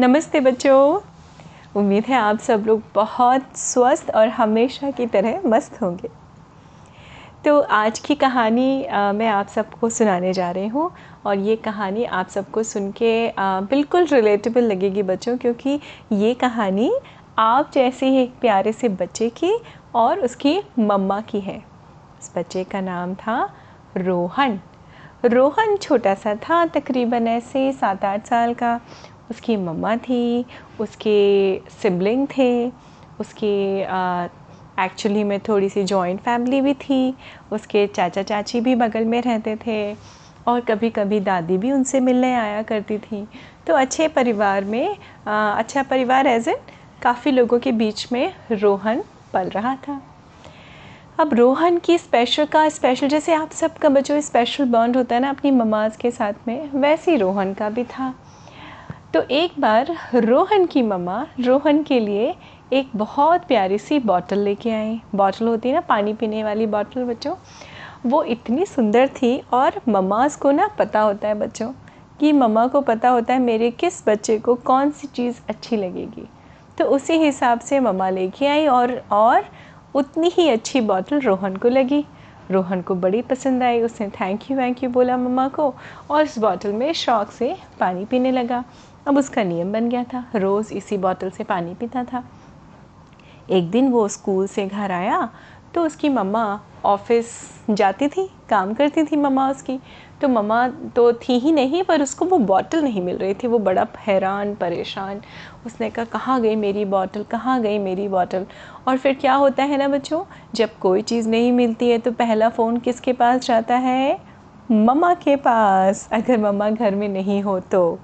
नमस्ते बच्चों। उम्मीद है आप सब लोग बहुत स्वस्थ और हमेशा की तरह मस्त होंगे। तो आज की कहानी आ, मैं आप सबको सुनाने जा रही हूँ और ये कहानी आप सबको सुन के बिल्कुल रिलेटेबल लगेगी बच्चों क्योंकि ये कहानी आप जैसे ही एक प्यारे से बच्चे की और उसकी मम्मा की है। उस बच्चे का नाम था रोहन। रोहन छोटा सा था तकरीबन ऐसे सात आठ साल का। उसकी मम्मा थी उसके सिबलिंग थे उसके एक्चुअली में थोड़ी सी जॉइंट फैमिली भी थी उसके चाचा चाची भी बगल में रहते थे और कभी कभी दादी भी उनसे मिलने आया करती थी। तो अच्छे परिवार में आ, अच्छा परिवार एज एन काफ़ी लोगों के बीच में रोहन पल रहा था। अब रोहन की स्पेशल का स्पेशल जैसे आप सबका बच्चों स्पेशल बॉन्ड होता है ना अपनी ममाज के साथ में वैसे ही रोहन का भी था। तो एक बार रोहन की मम्मा रोहन के लिए एक बहुत प्यारी सी बॉटल लेके आई। बॉटल होती है ना, पानी पीने वाली बॉटल बच्चों। वो इतनी सुंदर थी और ममाज को ना पता होता है बच्चों कि मम्मा को पता होता है मेरे किस बच्चे को कौन सी चीज़ अच्छी लगेगी। तो उसी हिसाब से मम्मा लेके आई और और उतनी ही अच्छी बॉटल रोहन को लगी। रोहन को बड़ी पसंद आई, उसने थैंक यू वैंक यू बोला मम्मा को और उस बॉटल में शौक से पानी पीने लगा। अब उसका नियम बन गया था। रोज़ इसी बॉटल से पानी पीता था। एक दिन वो स्कूल से घर आया तो उसकी मम्मा ऑफ़िस जाती थी, काम करती थी मम्मा उसकी। तो मम्मा तो थी ही नहीं, पर उसको वो बॉटल नहीं मिल रही थी। वो बड़ा हैरान, परेशान। उसने कहा, कहाँ गई मेरी बॉटल कहाँ गई मेरी बॉटल और फिर क्या होता है ना बच्चों? जब कोई चीज़ नहीं मिलती है तो पहला फ़ोन किसके पास जाता है? मम्मा के पास। अगर मम्मा घर में नहीं हो तो।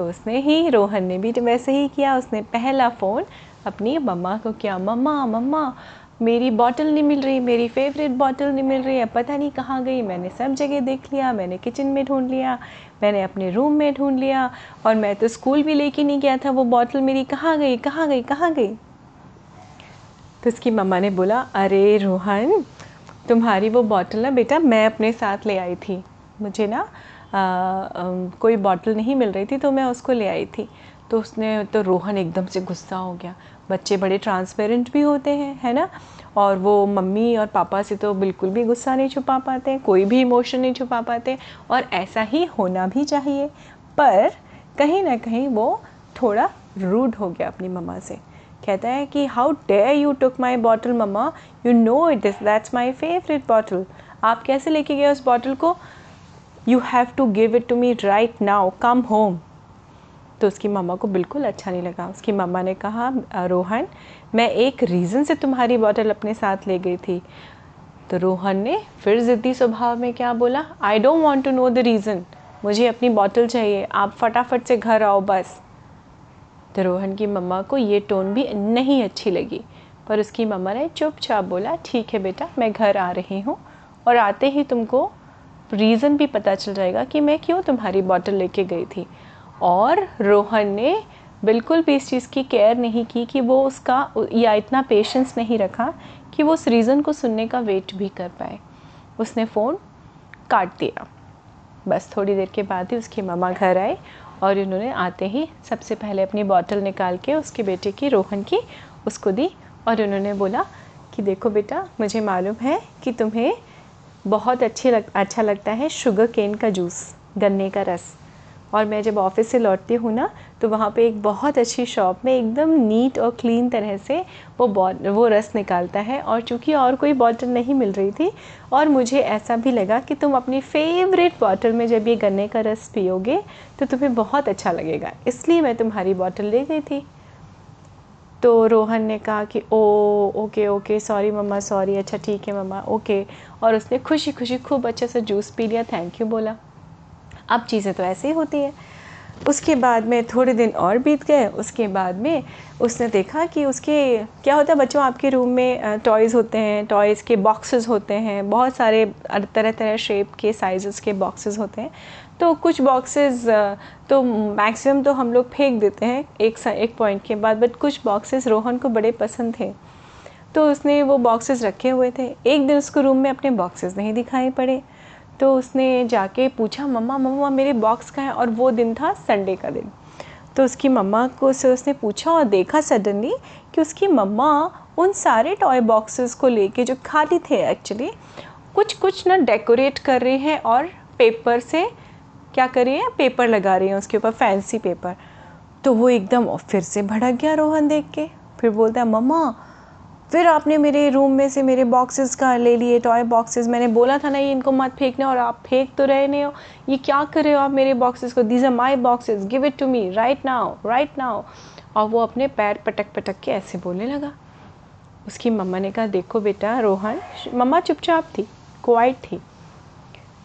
तो उसने ही, रोहन ने भी वैसे ही किया। उसने पहला फ़ोन अपनी मम्मा को किया। मम्मा मम्मा, मेरी बॉटल नहीं मिल रही, मेरी फेवरेट बॉटल नहीं मिल रही। है पता नहीं कहाँ गई। मैंने सब जगह देख लिया, मैंने किचन में ढूंढ लिया, मैंने अपने रूम में ढूंढ लिया और मैं तो स्कूल भी लेके नहीं गया था। वो बॉटल मेरी कहाँ गई कहाँ गई कहाँ गई? तो उसकी मम्मा ने बोला, अरे रोहन, तुम्हारी वो बॉटल ना बेटा मैं अपने साथ ले आई थी। मुझे ना कोई बॉटल नहीं मिल रही थी तो मैं उसको ले आई थी। तो उसने तो रोहन एकदम से गुस्सा हो गया। बच्चे बड़े ट्रांसपेरेंट भी होते हैं, है ना? और वो मम्मी और पापा से तो बिल्कुल भी गुस्सा नहीं छुपा पाते, कोई भी इमोशन नहीं छुपा पाते, और ऐसा ही होना भी चाहिए। पर कहीं ना कहीं वो थोड़ा रूड हो गया अपनी मम्मा से। कहता है कि how dare you took my bottle mamma? You know it this that's my favourite bottle आप कैसे लेके गए उस बॉटल को? You have to give it to me right now come home तो उसकी मम्मा को बिल्कुल अच्छा नहीं लगा। उसकी मम्मा ने कहा रोहन, मैं एक रीज़न से तुम्हारी बॉटल अपने साथ ले गई थी। तो रोहन ने फिर ज़िद्दी स्वभाव में क्या बोला? I don't want to know the reason मुझे अपनी बॉटल चाहिए। आप फटाफट से घर आओ, बस. तो रोहन की मम्मा को ये टोन भी नहीं अच्छी लगी। पर उसकी मम्मा ने चुपचाप बोला, ठीक है बेटा, मैं घर आ रही हूँ और आते ही तुमको रीज़न भी पता चल जाएगा कि मैं क्यों तुम्हारी बॉटल लेके गई थी। और रोहन ने बिल्कुल भी इस चीज़ की केयर नहीं की कि वो उसका, या इतना पेशेंस नहीं रखा कि वो उस रीज़न को सुनने का वेट भी कर पाए। उसने फ़ोन काट दिया। बस थोड़ी देर के बाद ही उसकी मम्मा घर आए और उन्होंने आते ही सबसे पहले अपनी बॉटल निकाल के उसके बेटे की, रोहन की, उसको दी और उन्होंने बोला कि देखो बेटा, मुझे मालूम है कि तुम्हें बहुत अच्छी लग अच्छा लगता है शुगर केन का जूस गन्ने का रस। और मैं जब ऑफ़िस से लौटती हूँ ना तो वहाँ पे एक बहुत अच्छी शॉप में एकदम नीट और क्लीन तरह से वो वो रस निकालता है। और चूँकि और कोई बॉटल नहीं मिल रही थी, और मुझे ऐसा भी लगा कि तुम अपनी फेवरेट बॉटल में जब ये गन्ने का रस पियोगे तो तुम्हें बहुत अच्छा लगेगा। इसलिए मैं तुम्हारी बॉटल ले गई थी। तो रोहन ने कहा कि, ओ, ओके ओके सॉरी मम्मा सॉरी अच्छा ठीक है मम्मा, ओके। और उसने खुशी खुशी खूब अच्छे से जूस पी लिया थैंक यू बोला। अब चीज़ें तो ऐसे ही होती हैं। उसके बाद में थोड़े दिन और बीत गए। उसके बाद में उसने देखा कि उसके, क्या होता है, बच्चों, आपके रूम में टॉयज़ होते हैं टॉयज़ के बॉक्सेस होते हैं, बहुत सारे तरह तरह शेप के साइज़ के बॉक्सेस होते हैं। तो कुछ बॉक्सेस तो मैक्सिमम तो हम लोग फेंक देते हैं एक एक पॉइंट के बाद बट कुछ बॉक्सेस रोहन को बड़े पसंद थे। तो उसने वो बॉक्सेस रखे हुए थे। एक दिन उसको रूम में अपने बॉक्सेस नहीं दिखाई पड़े। तो उसने जाके पूछा, मम्मा मम्मा, मेरे बॉक्स का है? और वो दिन था संडे का दिन। तो उसकी मम्मा को से उसने पूछा और देखा सडनली कि उसकी मम्मा उन सारे टॉय बॉक्सेस को लेके जो खाली थे एक्चुअली कुछ कुछ ना डेकोरेट कर रहे हैं और पेपर से क्या कर रही हैं? पेपर लगा रही हैं उसके ऊपर फैंसी पेपर तो वो एकदम फिर से भड़क गया रोहन देख के। फिर बोलता है, मम्मा फिर आपने मेरे रूम में से मेरे बॉक्सेस का ले लिए टॉय बॉक्सेस मैंने बोला था ना ये इनको मत फेंकना और आप फेंक तो रहे नहीं हो। ये क्या कर रहे हो आप मेरे बॉक्सेस को? These are my boxes give it to me right now right now और वो अपने पैर पटक पटक के ऐसे बोलने लगा। उसकी मम्मा ने कहा, देखो बेटा, रोहन, मम्मा चुपचाप थी क्वाइट थी।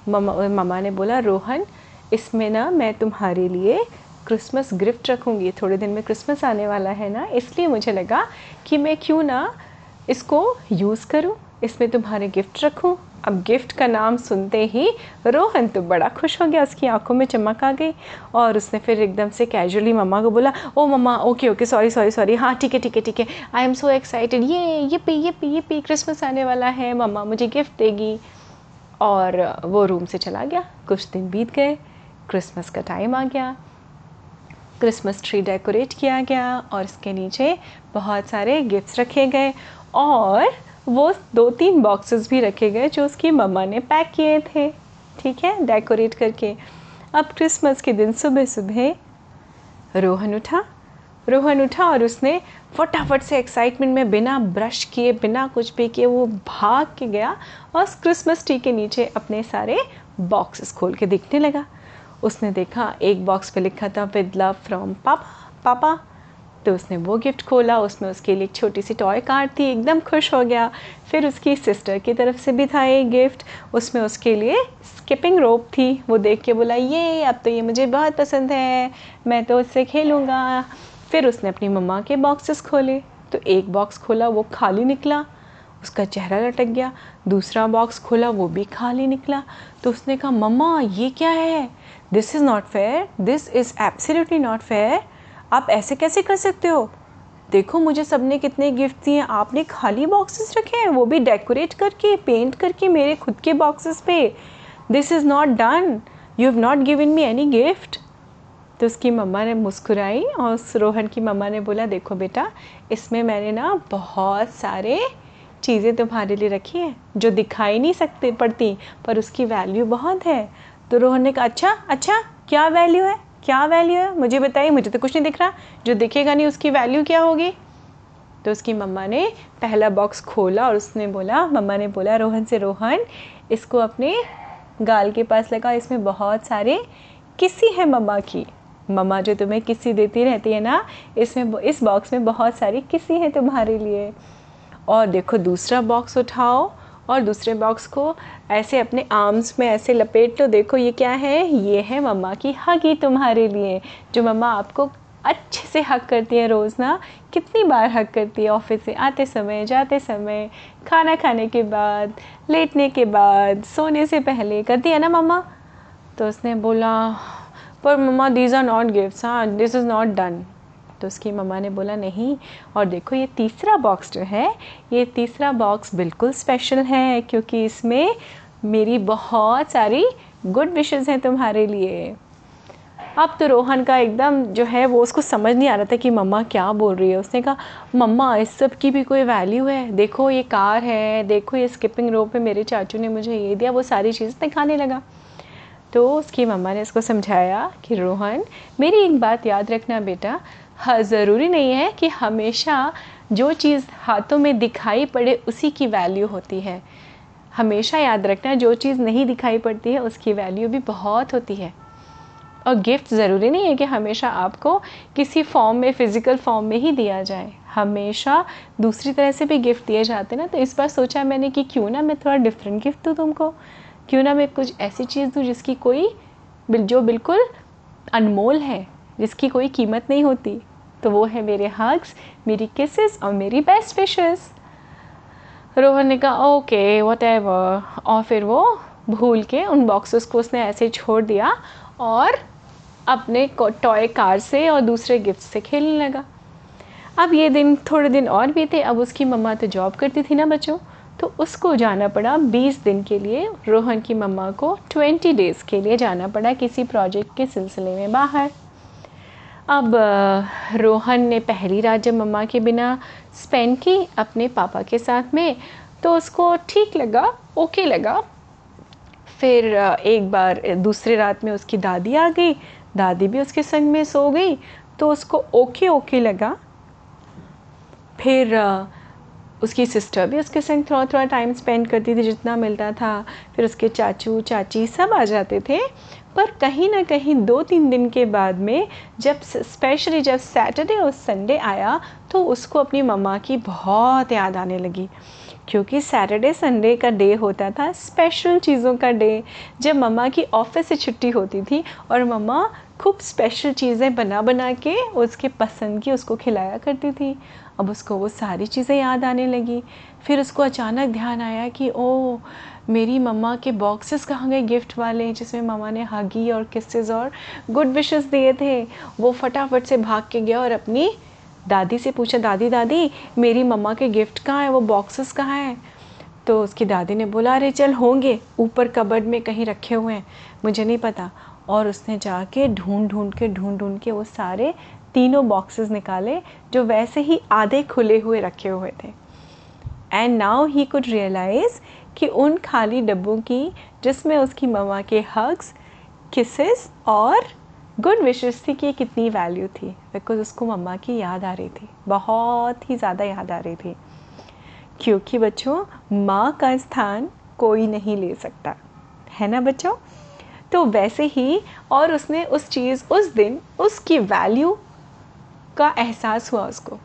मम्मा मम्मा ने बोला, रोहन, इसमें ना मैं तुम्हारे लिए क्रिसमस गिफ्ट रखूँगी। थोड़े दिन में क्रिसमस आने वाला है ना, इसलिए मुझे लगा कि मैं क्यों ना इसको यूज़ करूँ। इसमें तुम्हारे गिफ्ट रखूँ। अब गिफ्ट का नाम सुनते ही रोहन तो बड़ा खुश हो गया। उसकी आँखों में चमक आ गई और उसने फिर एकदम से कैजुअली मम्मा को बोला, ओ मम्मा okay okay sorry sorry sorry हाँ ठीक है ठीक है ठीक है. आई एम सो एक्साइटेड ये ये पी ये पी ये पी क्रिसमस आने वाला है. मम्मा मुझे गिफ्ट देगी. और वो रूम से चला गया। कुछ दिन बीत गए। क्रिसमस का टाइम आ गया। क्रिसमस ट्री डेकोरेट किया गया और इसके नीचे बहुत सारे गिफ्ट्स रखे गए। और वो दो तीन बॉक्सेस भी रखे गए जो उसकी मम्मा ने पैक किए थे। ठीक है? डेकोरेट करके। अब क्रिसमस के दिन सुबह सुबह रोहन उठा। रोहन उठा और उसने फटाफट से एक्साइटमेंट में बिना ब्रश किए, बिना कुछ भी किए वो भाग के गया और क्रिसमस ट्री के नीचे अपने सारे बॉक्सेस खोल के दिखने लगा। उसने देखा, एक बॉक्स पे लिखा था विद लव फ्रॉम पापा पापा। तो उसने वो गिफ्ट खोला उसमें उसके लिए एक छोटी सी टॉय कार थी, एकदम खुश हो गया। फिर उसकी सिस्टर की तरफ़ से भी था एक गिफ्ट उसमें उसके लिए स्किपिंग रोप थी। वो देख के बोला, ये, अब तो ये मुझे बहुत पसंद है, मैं तो उससे खेलूँगा। फिर उसने अपनी मम्मा के बॉक्सेस खोले। तो एक बॉक्स खोला, वो खाली निकला, उसका चेहरा लटक गया। दूसरा बॉक्स खोला, वो भी खाली निकला। तो उसने कहा, मम्मा, ये क्या है? This is not fair this is absolutely not fair आप ऐसे कैसे कर सकते हो? देखो, मुझे सबने कितने गिफ्ट दिए। आपने खाली बॉक्सेस रखे हैं, वो भी डेकोरेट करके पेंट करके मेरे खुद के बॉक्सेस पे। This is not done you have not given me any gift तो उसकी मम्मा ने मुस्कुराई और उस रोहन की मम्मा ने बोला, देखो बेटा, इसमें मैंने ना बहुत सारे चीज़ें तुम्हारे लिए रखी हैं, जो दिखाई नहीं सकते, पड़ती, पर उसकी वैल्यू बहुत है। तो रोहन ने कहा अच्छा अच्छा क्या वैल्यू है? क्या वैल्यू है? मुझे बताइए, मुझे तो कुछ नहीं दिख रहा। जो दिखेगा नहीं, उसकी वैल्यू क्या होगी? तो उसकी मम्मा ने पहला बॉक्स खोला और उसने बोला, मम्मा ने बोला, रोहन से रोहन, इसको अपने गाल के पास लगा। इसमें बहुत सारे किसी है मम्मा की। मम्मा जो तुम्हें किसी देती रहती है ना, इसमें इस बॉक्स में बहुत सारी किसी है तुम्हारे लिए। और देखो, दूसरा बॉक्स उठाओ। और दूसरे बॉक्स को ऐसे अपने आर्म्स में ऐसे लपेट लो देखो ये क्या है? ये है मम्मा की हगी तुम्हारे लिए, जो मम्मा आपको अच्छे से हक करती है रोज़ ना। कितनी बार हक करती है ऑफ़िस से? आते समय, जाते समय, खाना खाने के बाद, लेटने के बाद, सोने से पहले करती है ना मम्मा? तो उसने बोला, पर मम्मा दीज आर नॉट गिफ्ट्स हाँ दिस इज़ नॉट डन तो उसकी मम्मा ने बोला, नहीं, और देखो ये तीसरा बॉक्स जो है, ये तीसरा बॉक्स बिल्कुल स्पेशल है, क्योंकि इसमें मेरी बहुत सारी गुड विशेज़ हैं तुम्हारे लिए. अब तो रोहन का एकदम जो है, वो उसको समझ नहीं आ रहा था कि मम्मा क्या बोल रही है। उसने कहा, मम्मा, इस सब की भी कोई वैल्यू है? देखो ये कार है, देखो ये स्किपिंग रोप पे मेरे चाचू ने मुझे ये दिया, वो सारी चीज़ दिखाने लगा. तो उसकी मम्मा ने इसको समझाया कि रोहन, मेरी एक बात याद रखना बेटा हाँ ज़रूरी नहीं है कि हमेशा जो चीज़ हाथों में दिखाई पड़े उसी की वैल्यू होती है। हमेशा याद रखना, जो चीज़ नहीं दिखाई पड़ती है, उसकी वैल्यू भी बहुत होती है। और गिफ्ट ज़रूरी नहीं है कि हमेशा आपको किसी फॉर्म में फ़िज़िकल फॉर्म में ही दिया जाए। हमेशा दूसरी तरह से भी गिफ्ट दिए जाते ना तो इस बार सोचा मैंने कि क्यों ना मैं थोड़ा डिफरेंट गिफ्ट दूँ तुमको? क्यों ना मैं कुछ ऐसी चीज़ दूँ जिसकी कोई जो बिल्कुल अनमोल है। जिसकी कोई कीमत नहीं होती। तो वो है मेरे हग्स मेरी किसेस और मेरी बेस्ट विशेस रोहन ने कहा ओके वट और फिर वो भूल के उन बॉक्सेस को उसने ऐसे छोड़ दिया और अपने टॉय कार से और दूसरे गिफ्ट से खेलने लगा। अब ये दिन थोड़े दिन और भी थे अब उसकी मम्मा तो जॉब करती थी ना बच्चों तो उसको जाना पड़ा 20 दिन के लिए, रोहन की मम्मा को 20 डेज़ के लिए जाना पड़ा किसी प्रोजेक्ट के सिलसिले में बाहर। अब रोहन ने पहली रात जब मम्मा के बिना स्पेंड की अपने पापा के साथ में तो उसको ठीक लगा, ओके लगा। फिर एक बार दूसरी रात में उसकी दादी आ गई, दादी भी उसके संग में सो गई तो उसको ओके ओके लगा। फिर उसकी सिस्टर भी उसके संग थोड़ा थोड़ा टाइम स्पेंड करती थी, जितना मिलता था। फिर उसके चाचू, चाची सब आ जाते थे। पर कहीं ना कहीं दो तीन दिन के बाद में, जब स्पेशली जब सैटरडे और संडे आया तो उसको अपनी मम्मा की बहुत याद आने लगी। क्योंकि सैटरडे संडे का डे होता था स्पेशल चीज़ों का डे जब मम्मा की ऑफ़िस से छुट्टी होती थी और मम्मा खूब स्पेशल चीज़ें बना बना के उसके पसंद की उसको खिलाया करती थी, अब उसको वो सारी चीज़ें याद आने लगी। फिर उसको अचानक ध्यान आया कि ओ मेरी मम्मा के बॉक्सेस कहाँ गए गिफ्ट वाले, जिसमें मम्मा ने हगी और किस्सेस और गुड विशेस दिए थे? वो फटाफट से भाग के गया और अपनी दादी से पूछा, दादी दादी, मेरी मम्मा के गिफ्ट कहाँ हैं? वो बॉक्सेस कहाँ हैं? तो उसकी दादी ने बोला, अरे, चल, होंगे। ऊपर कबर्ड में कहीं रखे हुए हैं। मुझे नहीं पता। और उसने जाके ढूंढ ढूंढ के, ढूंढ ढूंढ के वो सारे तीनों बॉक्सेस निकाले, जो वैसे ही आधे खुले हुए रखे हुए थे। And now he could realize कि उन खाली डब्बों की, जिसमें उसकी ममा के हग्स किसेस और गुड विशेस थी कि कितनी वैल्यू थी बिकॉज़ उसको मम्मा की याद आ रही थी बहुत ही ज़्यादा याद आ रही थी। क्योंकि बच्चों माँ का स्थान कोई नहीं ले सकता है ना बच्चों? तो वैसे ही और उसने उस चीज़ उस दिन उसकी वैल्यू का एहसास हुआ उसको।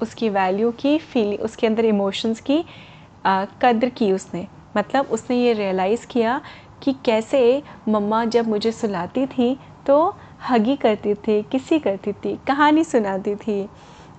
उसकी वैल्यू की फीलिंग उसके अंदर इमोशंस की आ, कद्र की उसने। मतलब उसने ये रियलाइज़ किया कि कैसे मम्मा जब मुझे सुलाती थी तो हगी करती थी किसी करती थी, कहानी सुनाती थी।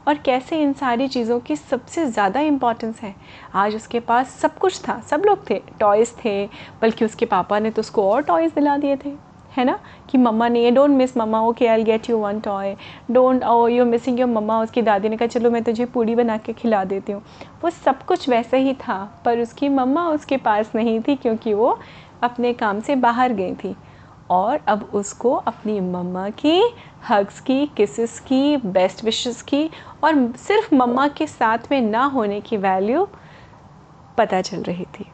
और कैसे इन सारी चीज़ों की सबसे ज़्यादा इम्पॉर्टेंस है? आज उसके पास सब कुछ था, सब लोग थे टॉयज़ थे, बल्कि उसके पापा ने तो उसको और टॉयज़ दिला दिए थे। है ना? कि मम्मा ने don't miss mamma okay I get you one toy don't oh you missing your मम्मा उसकी दादी ने कहा, चलो, मैं तुझे पूड़ी बना के खिला देती हूँ। वो सब कुछ वैसे ही था, पर उसकी मम्मा उसके पास नहीं थी, क्योंकि वो अपने काम से बाहर गई थी। और अब उसको अपनी मम्मा की हग्स की किसेस की बेस्ट विशेस की और सिर्फ़ मम्मा के साथ में ना होने की वैल्यू पता चल रही थी।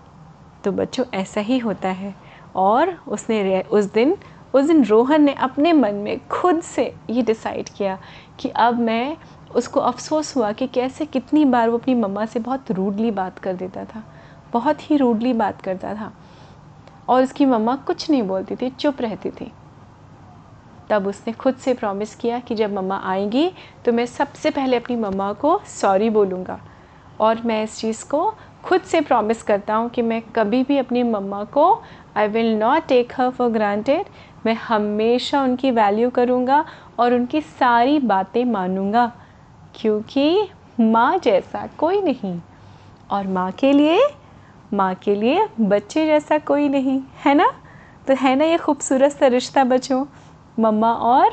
तो बच्चों, ऐसा ही होता है। और उसने उस दिन उस दिन रोहन ने अपने मन में खुद से ये डिसाइड किया कि अब मैं उसको अफसोस हुआ कि कैसे कितनी बार वो अपनी मम्मा से बहुत रूडली बात कर देता था। बहुत ही रूडली बात करता था। और उसकी मम्मा कुछ नहीं बोलती थी, चुप रहती थी। तब उसने खुद से प्रॉमिस किया कि जब मम्मा आएँगी तो मैं सबसे पहले अपनी मम्मा को सॉरी बोलूँगा। और मैं इस चीज़ को खुद से प्रॉमिस करता हूँ कि मैं कभी भी अपनी मम्मा को I will not take her for granted मैं हमेशा उनकी वैल्यू करूँगा और उनकी सारी बातें मानूँगा, क्योंकि माँ जैसा कोई नहीं। और माँ के लिए माँ के लिए बच्चे जैसा कोई नहीं, है ना? तो है ना ये खूबसूरत सा रिश्ता बच्चों? मम्मा और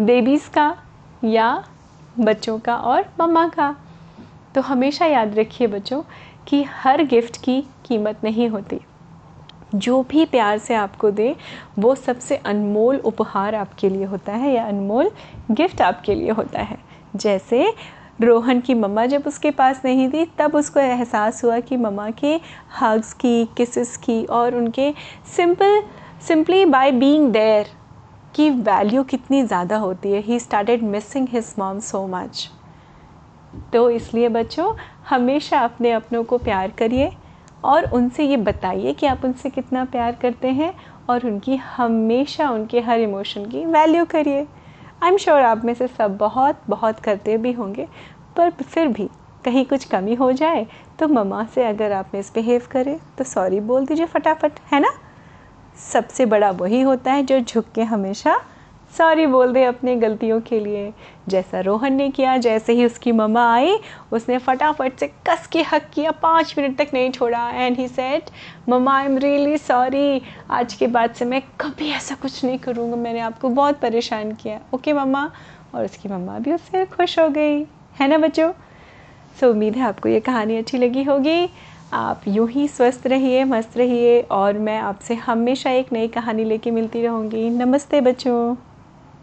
बेबीज़ का या बच्चों का और मम्मा का? तो हमेशा याद रखिए बच्चों कि हर गिफ्ट की कीमत नहीं होती। जो भी प्यार से आपको दे, वो सबसे अनमोल उपहार आपके लिए होता है या अनमोल गिफ्ट आपके लिए होता है। जैसे रोहन की मम्मा जब उसके पास नहीं थी, तब उसको एहसास हुआ कि मम्मा के हग्स की किसेस की और उनके simple simply by being there की वैल्यू कितनी ज़्यादा होती है। He started missing his mom so much तो इसलिए बच्चों, हमेशा अपने अपनों को प्यार करिए और उनसे ये बताइए कि आप उनसे कितना प्यार करते हैं और उनकी, हमेशा उनके हर इमोशन की वैल्यू करिए। आई एम श्योर आप में से सब बहुत बहुत करते भी होंगे, पर फिर भी कहीं कुछ कमी हो जाए तो ममा से अगर आप मिसबिहेव करें तो सॉरी बोल दीजिए फटाफट, है ना? सबसे बड़ा वही होता है जो झुक के हमेशा सॉरी बोल दे अपने गलतियों के लिए। जैसा रोहन ने किया जैसे ही उसकी मम्मा आई उसने फटाफट से कस के हक किया। पाँच मिनट तक नहीं छोड़ा। And he said mamma I am really sorry आज के बाद से मैं कभी ऐसा कुछ नहीं करूँगा। मैंने आपको बहुत परेशान किया। ओके okay, मम्मा? और उसकी मम्मा भी उससे खुश हो गई। है ना बच्चों? सो so, उम्मीद है आपको ये कहानी अच्छी लगी होगी। आप यूँ ही स्वस्थ रहिए मस्त रहिए। और मैं आपसे हमेशा एक नई कहानी लेके मिलती रहूँगी। नमस्ते बच्चों।